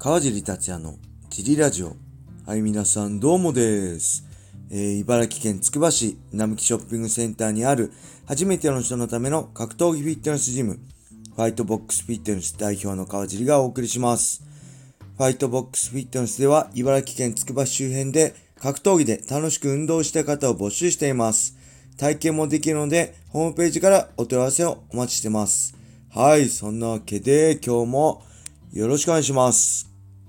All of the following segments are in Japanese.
川尻達也のジリラジオ。はい、皆さんどうもです。えー、茨城県つくば市並木ショッピングセンターにある初めての人のための格闘技フィットネスジム、ファイトボックスフィットネス代表の川尻がお送りします。ファイトボックスフィットネスでは茨城県つくば市周辺で格闘技で楽しく運動した方を募集しています。体験もできるので、ホームページからお問い合わせをお待ちしてます。はい、そんなわけで今日もよろしくお願いします。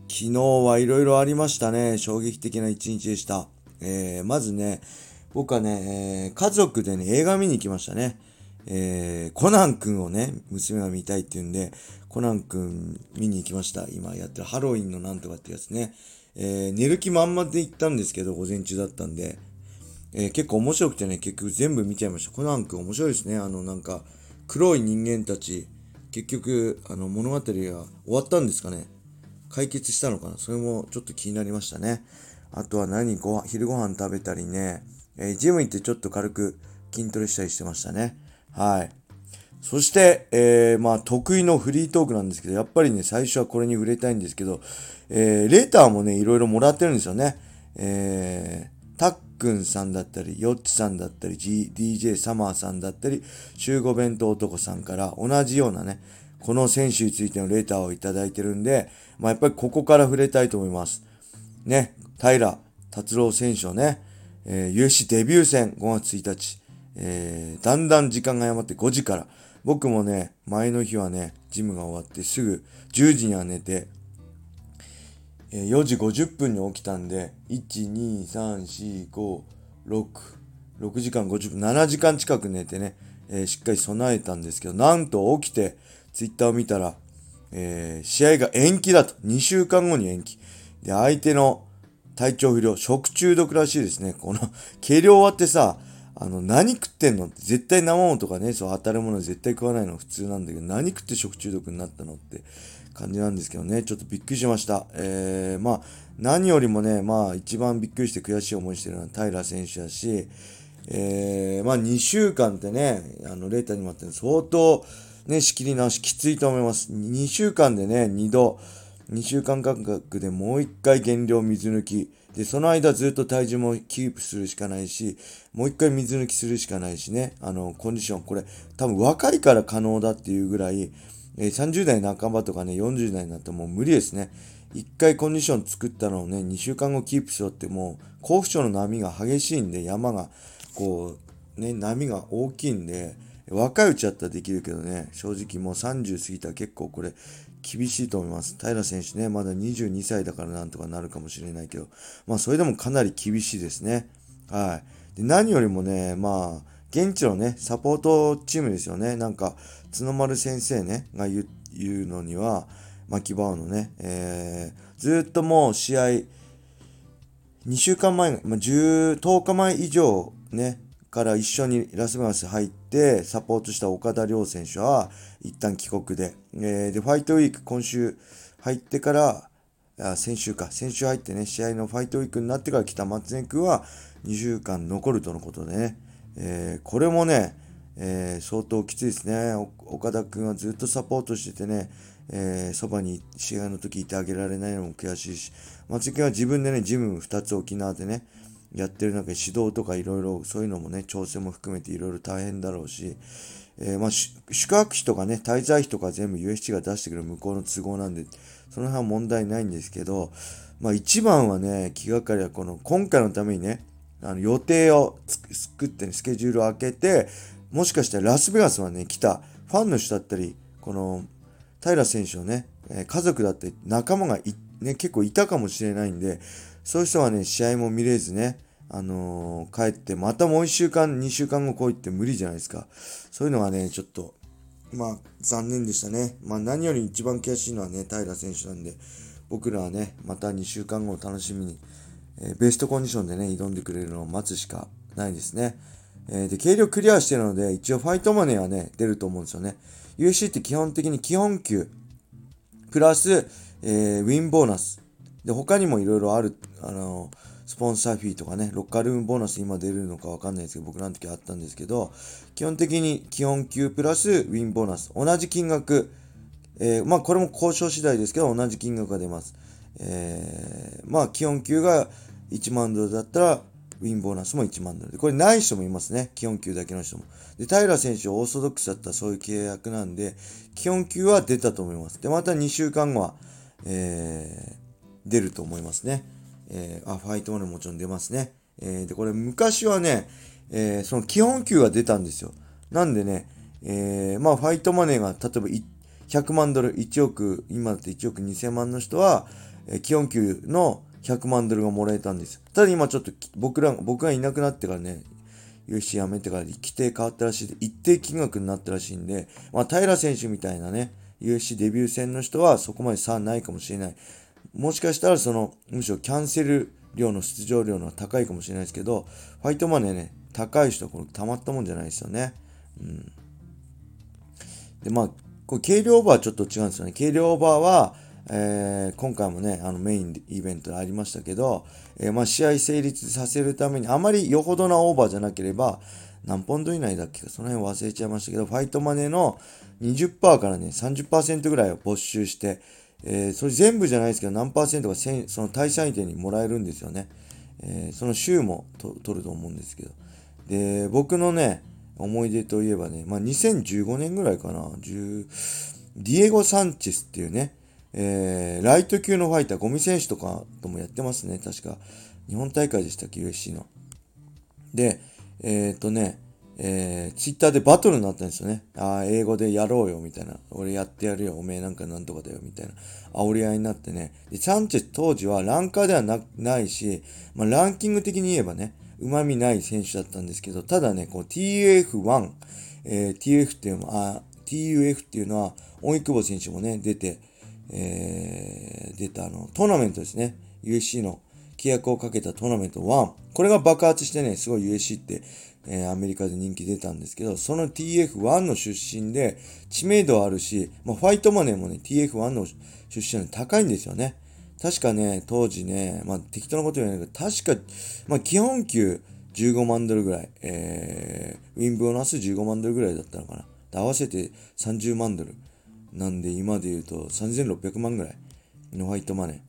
昨日はいろいろありましたね。衝撃的な一日でした。えー、まずね、僕はね、えー、家族でね、映画見に行きましたね。えー、コナン君をね、娘が見たいって言うんで、コナン君見に行きました。今やってるハロウィンのなんとかってやつね。えー、寝る気満々で行ったんですけど、午前中だったんで、えー、結構面白くてね、結局全部見ちゃいました。コナン君面白いですね。あの、なんか、黒い人間たち、結局、あの、物語が終わったんですかね。解決したのかな？それもちょっと気になりましたね。あとは何ご昼ご飯食べたりね、えー、ジム行ってちょっと軽く筋トレしたりしてましたね。はい。そして、えー、まあ、得意のフリートークなんですけど、やっぱりね、最初はこれに触れたいんですけど、えー、レーターもね、いろいろもらってるんですよね。えー、タッくんさんだったり、ヨッチさんだったり、G、DJ サマーさんだったり、集合弁当男さんから同じようなね、この選手についてのレターをいただいてるんで、まあ、やっぱりここから触れたいと思います。ね、平達郎選手のね、えー、UFC デビュー戦5月1日、えー、だんだん時間が誤って5時から、僕もね、前の日はね、ジムが終わってすぐ10時には寝て、え4時50分に起きたんで、1、2、3、4、5、6、6時間50分、7時間近く寝てね、えー、しっかり備えたんですけど、なんと起きて、ツイッターを見たら、えー、試合が延期だと。2週間後に延期。で、相手の体調不良、食中毒らしいですね。この、計量終わってさ、あの、何食ってんのって絶対生ものとかね、そう当たるもの絶対食わないの普通なんだけど、何食って食中毒になったのって感じなんですけどね、ちょっとびっくりしました。えー、まあ、何よりもね、まあ、一番びっくりして悔しい思いしてるのは平選手だし、えー、まあ、2週間ってね、あの、レーターにもあって相当、ね、仕切り直しきついと思います。2週間でね、2度、2週間間隔でもう1回減量水抜き。で、その間ずっと体重もキープするしかないし、もう1回水抜きするしかないしね、あの、コンディション、これ、多分若いから可能だっていうぐらい、え、30代半ばとかね、40代になってもう無理ですね。1回コンディション作ったのをね、2週間後キープしようってもう、甲府町の波が激しいんで、山が、こう、ね、波が大きいんで、若いうちだったらできるけどね、正直もう30過ぎたら結構これ、厳しいと思います。平選手ね、まだ22歳だからなんとかなるかもしれないけど、まあそれでもかなり厳しいですね。はい。で何よりもね、まあ、現地のね、サポートチームですよね。なんか、角丸先生ね、が言うのには、牧場のね、えー、ずっともう試合、2週間前、まあ、10、10日前以上ね、から一緒にラスベガス入ってサポートした岡田亮選手は一旦帰国で、えー、で、ファイトウィーク今週入ってから、あ先週か、先週入ってね、試合のファイトウィークになってから来た松根君は2週間残るとのことでね、えー、これもね、えー、相当きついですね。岡田君はずっとサポートしててね、えー、そばに試合の時いてあげられないのも悔しいし、松井君は自分でね、ジム2つ沖縄でね、やってる中で指導とかいろいろそういうのもね、調整も含めていろいろ大変だろうし、えー、まあ、宿泊費とかね、滞在費とか全部 USC が出してくる向こうの都合なんで、その辺は問題ないんですけど、まあ一番はね、気がかりはこの、今回のためにね、あの予定を作ってね、スケジュールを開けて、もしかしたらラスベガスはね、来たファンの人だったり、この、平選手のね、家族だって仲間がね、結構いたかもしれないんで、そういう人はね、試合も見れずね、あのー、帰って、またもう1週間、2週間後来いって無理じゃないですか。そういうのがね、ちょっと、まあ、残念でしたね。まあ、何より一番悔しいのはね、平選手なんで、僕らはね、また2週間後を楽しみに、えー、ベストコンディションでね、挑んでくれるのを待つしかないですね。えー、で、軽量クリアしてるので、一応ファイトマネーはね、出ると思うんですよね。UC って基本的に基本級、プラス、えー、ウィンボーナス。で、他にもいろいろある、あの、スポンサーフィーとかね、ロッカールームボーナス今出るのかわかんないですけど、僕らの時あったんですけど、基本的に基本級プラスウィンボーナス。同じ金額、えー、まあこれも交渉次第ですけど同じ金額が出ます。えー、まあ基本給が1万ドルだったらウィンボーナスも1万ドルで。これない人もいますね。基本給だけの人も。で、平選手オーソドックスだったらそういう契約なんで、基本給は出たと思います。で、また2週間後は、えー、出ると思いますね。えー、あ、ファイトマネーもちろん出ますね。えー、で、これ昔はね、えー、その基本給が出たんですよ。なんでね、えー、まあ、ファイトマネーが、例えば100万ドル、1億、今だって1億2000万の人は、えー、基本給の100万ドルがもらえたんですよただ今ちょっと僕ら、僕がいなくなってからね、UFC 辞めてから規定変わったらしいで、一定金額になったらしいんで、まあ、平選手みたいなね、UFC デビュー戦の人はそこまで差ないかもしれない。もしかしたらその、むしろキャンセル量の出場量の高いかもしれないですけど、ファイトマネーね、高い人はこれたまったもんじゃないですよね。うん。で、まあ、これ軽量オーバーはちょっと違うんですよね。軽量オーバーは、えー、今回もね、あのメインイベントありましたけど、えー、まあ試合成立させるために、あまりよほどなオーバーじゃなければ、何ポンド以内だっけかその辺忘れちゃいましたけど、ファイトマネーの20%からね、30%ぐらいを没収して、えー、それ全部じゃないですけど、何パーセントかその対戦相手にもらえるんですよね。えー、その週もと取ると思うんですけど。で、僕のね、思い出といえばね、まあ、2015年ぐらいかな、10ディエゴ・サンチェスっていうね、えー、ライト級のファイター、ゴミ選手とかともやってますね、確か。日本大会でしたっけ、USC の。で、えー、っとね、えー、ツイッターでバトルになったんですよね。ああ、英語でやろうよ、みたいな。俺やってやるよ、おめえなんかなんとかだよ、みたいな。煽り合いになってね。で、サンチェス当時はランカーではなないし、まあ、ランキング的に言えばね、旨味ない選手だったんですけど、ただね、こう TUF1、えー、TF っていうのは、あ TUF っていうのは、大久保選手もね、出て、えー、出たあの、トーナメントですね。USC の規約をかけたトーナメント1。これが爆発してね、すごい USC って、えー、アメリカで人気出たんですけど、その TF1 の出身で知名度あるし、まあ、ファイトマネーもね、TF1 の出身で高いんですよね。確かね、当時ね、まあ適当なこと言わないけど、確か、まあ基本給15万ドルぐらい、えー、ウィンボーナス15万ドルぐらいだったのかな。合わせて30万ドル。なんで今で言うと3600万ぐらいのホワイトマネ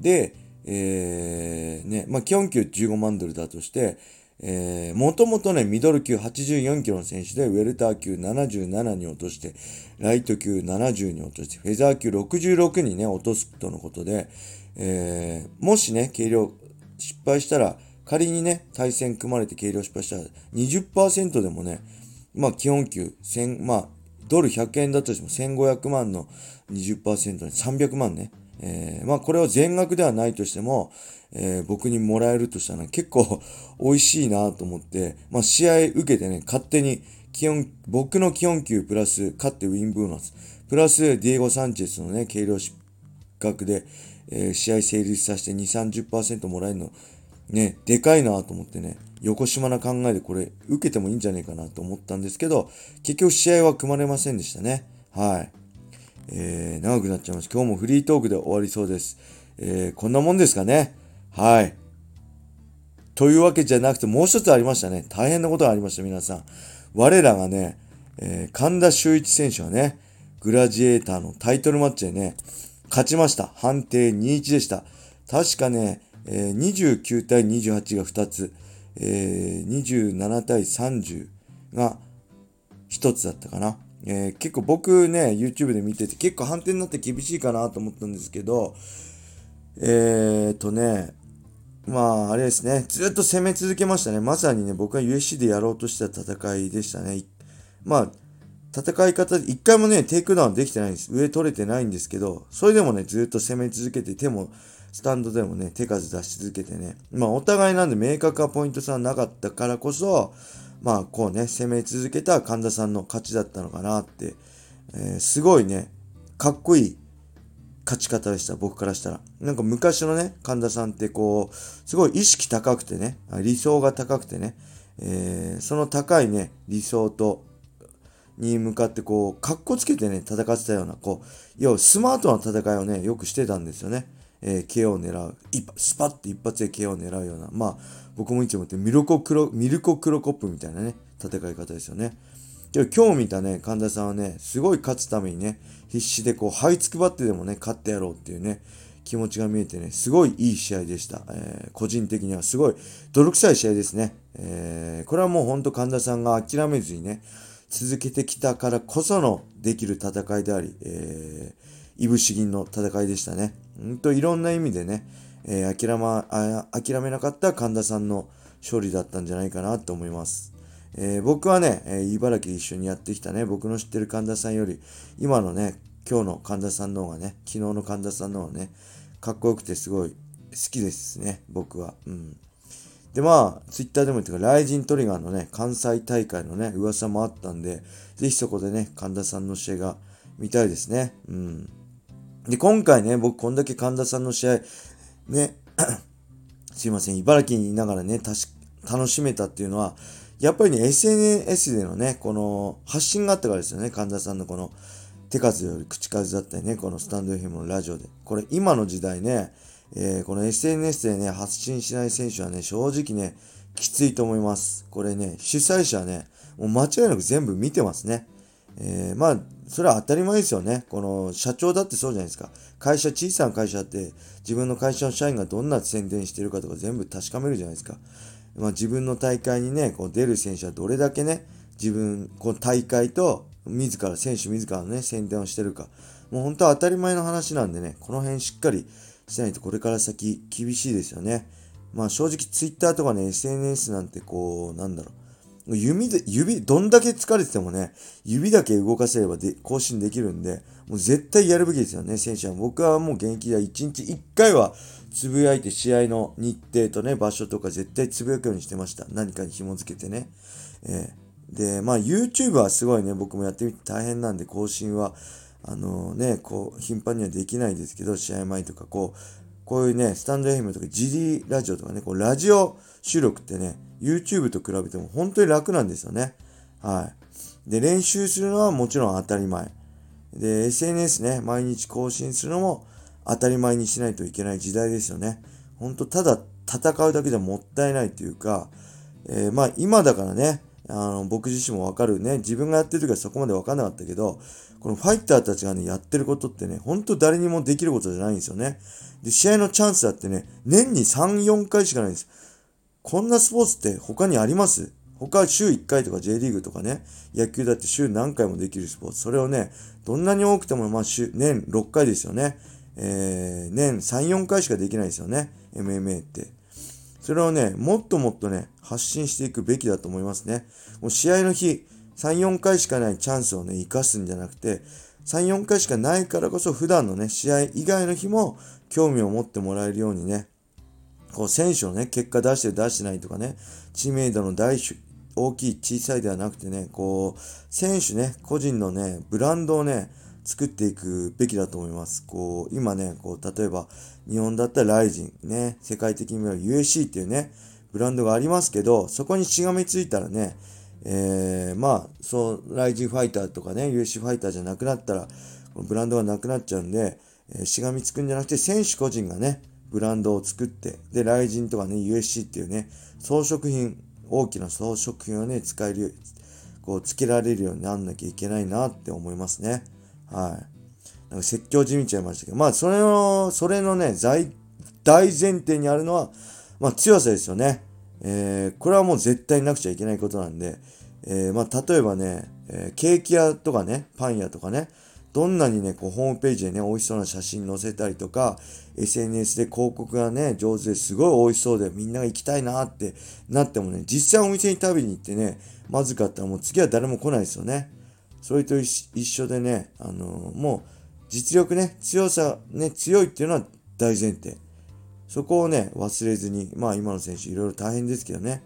ー。で、えー、ね、まあ基本給15万ドルだとして、えー、もともとね、ミドル級84キロの選手で、ウェルター級77に落として、ライト級70に落として、フェザー級66にね、落とすとのことで、えー、もしね、軽量失敗したら、仮にね、対戦組まれて軽量失敗したら、20%でもね、まあ基本給、1000、まあ、ドル100円だとしても1500万の20%に300万ね。えー、まあこれは全額ではないとしても、えー、僕にもらえるとしたら結構 美味しいなと思って、まあ試合受けてね、勝手に基本、僕の基本給プラス、勝ってウィンブーナス、プラスディエゴ・サンチェスのね、軽量失格で、えー、試合成立させて2、30%もらえるの、ね、でかいなと思ってね、横島な考えでこれ受けてもいいんじゃないかなと思ったんですけど、結局試合は組まれませんでしたね。はい。えー、長くなっちゃいます。今日もフリートークで終わりそうです。えー、こんなもんですかね。はい。というわけじゃなくて、もう一つありましたね。大変なことがありました、皆さん。我らがね、えー、神田修一選手はね、グラジエーターのタイトルマッチでね、勝ちました。判定2-1でした。確かね、えー、29対28が2つ、えー、27対30が1つだったかな。えー、結構僕ね、YouTube で見てて結構判定になって厳しいかなと思ったんですけど、えーとね、まあ、あれですね、ずっと攻め続けましたね。まさにね、僕が UFC でやろうとした戦いでしたね。まあ、戦い方、一回もね、テイクダウンできてないんです。上取れてないんですけど、それでもね、ずっと攻め続けて、手も、スタンドでもね、手数出し続けてね、まあ、お互いなんで明確なポイント差なかったからこそ、まあ、こうね、攻め続けた神田さんの勝ちだったのかなって、えー、すごいね、かっこいい勝ち方でした、僕からしたら。なんか昔のね、神田さんってこう、すごい意識高くてね、理想が高くてね、えー、その高いね、理想と、に向かってこう、かっこつけてね、戦ってたような、こう、要はスマートな戦いをね、よくしてたんですよね。えー、KO を狙う。スパッて一発で KO を狙うような。まあ、僕もいつも言ってミルコクロ、ミルコクロコップみたいなね、戦い方ですよね。けど今日見たね、神田さんはね、すごい勝つためにね、必死でこう、這いつくばってでもね、勝ってやろうっていうね、気持ちが見えてね、すごいいい試合でした。えー、個人的にはすごい泥臭い試合ですね。えー、これはもうほんと神田さんが諦めずにね、続けてきたからこそのできる戦いであり、えー、いぶし銀の戦いでしたね。ほんといろんな意味でね、えー、諦まあ、諦めなかった神田さんの勝利だったんじゃないかなと思います。えー、僕はね、えー、茨城で一緒にやってきたね、僕の知ってる神田さんより、今のね、今日の神田さんの方がね、昨日の神田さんの方がね、かっこよくてすごい好きですね、僕は。うん。で、まあ、ツイッターでも言ったか、ライジントリガーのね、関西大会のね、噂もあったんで、ぜひそこでね、神田さんの試合が見たいですね。うん。で、今回ね、僕こんだけ神田さんの試合、ね、すいません、茨城にいながらね、楽しめたっていうのは、やっぱりね、SNS でのね、この発信があったからですよね、神田さんのこの手数より口数だったりね、このスタンド FM のラジオで。これ今の時代ね、えー、この SNS でね、発信しない選手はね、正直ね、きついと思います。これね、主催者はね、もう間違いなく全部見てますね。えー、まあ、それは当たり前ですよね。この社長だってそうじゃないですか。会社、小さな会社って自分の会社の社員がどんな宣伝してるかとか全部確かめるじゃないですか。まあ、自分の大会にね、こう出る選手はどれだけね、自分、この大会と自ら、選手自らのね、宣伝をしてるか。もう本当は当たり前の話なんでね、この辺しっかりしないとこれから先厳しいですよね。まあ正直 Twitter とかね、SNS なんてこう、なんだろう。指で、指、どんだけ疲れててもね、指だけ動かせればで更新できるんで、もう絶対やるべきですよね、選手は。僕はもう現役では1日1回はつぶやいて試合の日程とね、場所とか絶対つぶやくようにしてました。何かに紐付けてね。えー、で、まあ YouTube はすごいね、僕もやってみて大変なんで更新は、あのね、こう、頻繁にはできないですけど、試合前とか、こう、こういうね、スタンド FM とか GD ラジオとかね、こう、ラジオ収録ってね、YouTube と比べても本当に楽なんですよね。はい。で、練習するのはもちろん当たり前。で、SNS ね、毎日更新するのも当たり前にしないといけない時代ですよね。ほんと、ただ戦うだけじゃもったいないというか、えー、まあ今だからね、あの、僕自身もわかるね、自分がやってる時はそこまでわかんなかったけど、このファイターたちがね、やってることってね、ほんと誰にもできることじゃないんですよね。で、試合のチャンスだってね、年に3、4回しかないんです。こんなスポーツって他にあります？他週1回とか J リーグとかね、野球だって週何回もできるスポーツ。それをね、どんなに多くても、まあ週、年6回ですよね。えー、年3、4回しかできないですよね。MMA って。それをね、もっともっとね、発信していくべきだと思いますね。もう試合の日、3、4回しかないチャンスをね、生かすんじゃなくて、3、4回しかないからこそ普段のね、試合以外の日も興味を持ってもらえるようにね、こう選手のね、結果出してる出してないとかね、知名度の大大きい小さいではなくてね、こう、選手ね、個人のね、ブランドをね、作っていくべきだと思います。こう、今ね、こう、例えば、日本だったらライジン、ね、世界的に見れば USC っていうね、ブランドがありますけど、そこにしがみついたらね、えー、まあ、そう、ライジンファイターとかね、USC ファイターじゃなくなったら、ブランドがなくなっちゃうんで、えー、しがみつくんじゃなくて、選手個人がね、ブランドを作って、で、ライジンとかね、USC っていうね、装飾品、大きな装飾品をね、使えるよう、こう、つけられるようになんなきゃいけないなって思いますね。はい。なんか説教じみちゃいましたけど、まあ、それの、それのね、大、大前提にあるのは、まあ、強さですよね。えー、これはもう絶対なくちゃいけないことなんで、えー、まあ、例えばね、えー、ケーキ屋とかね、パン屋とかね、どんなにね、こう、ホームページでね、美味しそうな写真載せたりとか、SNS で広告がね、上手ですごい美味しそうで、みんなが行きたいなってなってもね、実際お店に食べに行ってね、まずかったらもう次は誰も来ないですよね。それと一緒でね、あのー、もう実力ね、強さ、ね、強いっていうのは大前提。そこをね、忘れずに、まあ今の選手いろいろ大変ですけどね、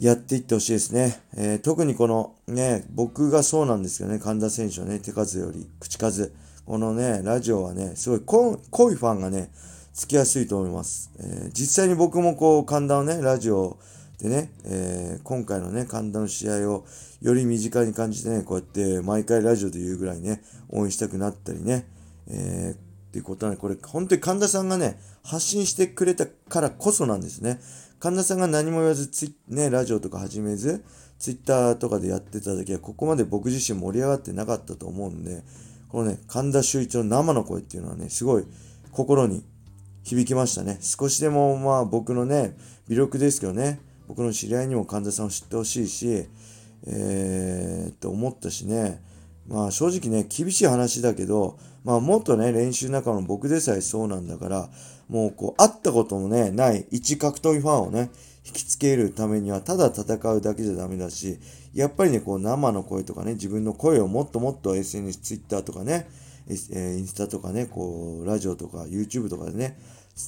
やっていってほしいですね。えー、特にこのね、僕がそうなんですけどね、神田選手はね、手数より口数。このね、ラジオはね、すごい濃いファンがね、つきやすいと思います。えー、実際に僕もこう、神田をね、ラジオでね、えー、今回のね、神田の試合をより身近に感じてね、こうやって毎回ラジオで言うぐらいね、応援したくなったりね、えー、っていうことはね、これ本当に神田さんがね、発信してくれたからこそなんですね。神田さんが何も言わず、つね、ラジオとか始めず、ツイッターとかでやってた時は、ここまで僕自身盛り上がってなかったと思うんで、このね、神田修一の生の声っていうのはね、すごい心に響きましたね。少しでもまあ僕のね、微力ですけどね、僕の知り合いにも神田さんを知ってほしいし、えー、って思ったしね、まあ正直ね、厳しい話だけど、まあもっとね、練習仲の僕でさえそうなんだから、もうこう、会ったこともね、ない一格闘技ファンをね、引きつけるためには、ただ戦うだけじゃダメだし、やっぱりね、こう生の声とかね、自分の声をもっともっと SNS、Twitter とかね、えー、インスタとかね、こう、ラジオとか YouTube とかでね、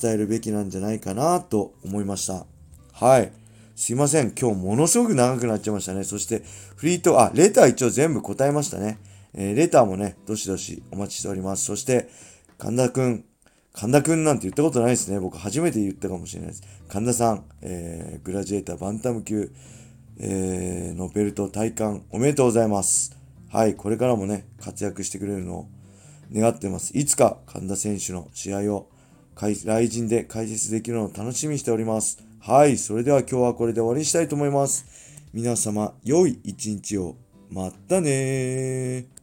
伝えるべきなんじゃないかなと思いました。はい。すいません。今日ものすごく長くなっちゃいましたね。そして、フリート、あ、レター一応全部答えましたね。えー、レターもね、どしどしお待ちしております。そして、神田くん、神田くんなんて言ったことないですね。僕初めて言ったかもしれないです。神田さん、えー、グラジエーターバンタム級、えー、のベルト体感おめでとうございます。はい、これからもね、活躍してくれるのを願ってます。いつか神田選手の試合を来人で解説できるのを楽しみにしております。はい、それでは今日はこれで終わりにしたいと思います。皆様、良い一日を。またねー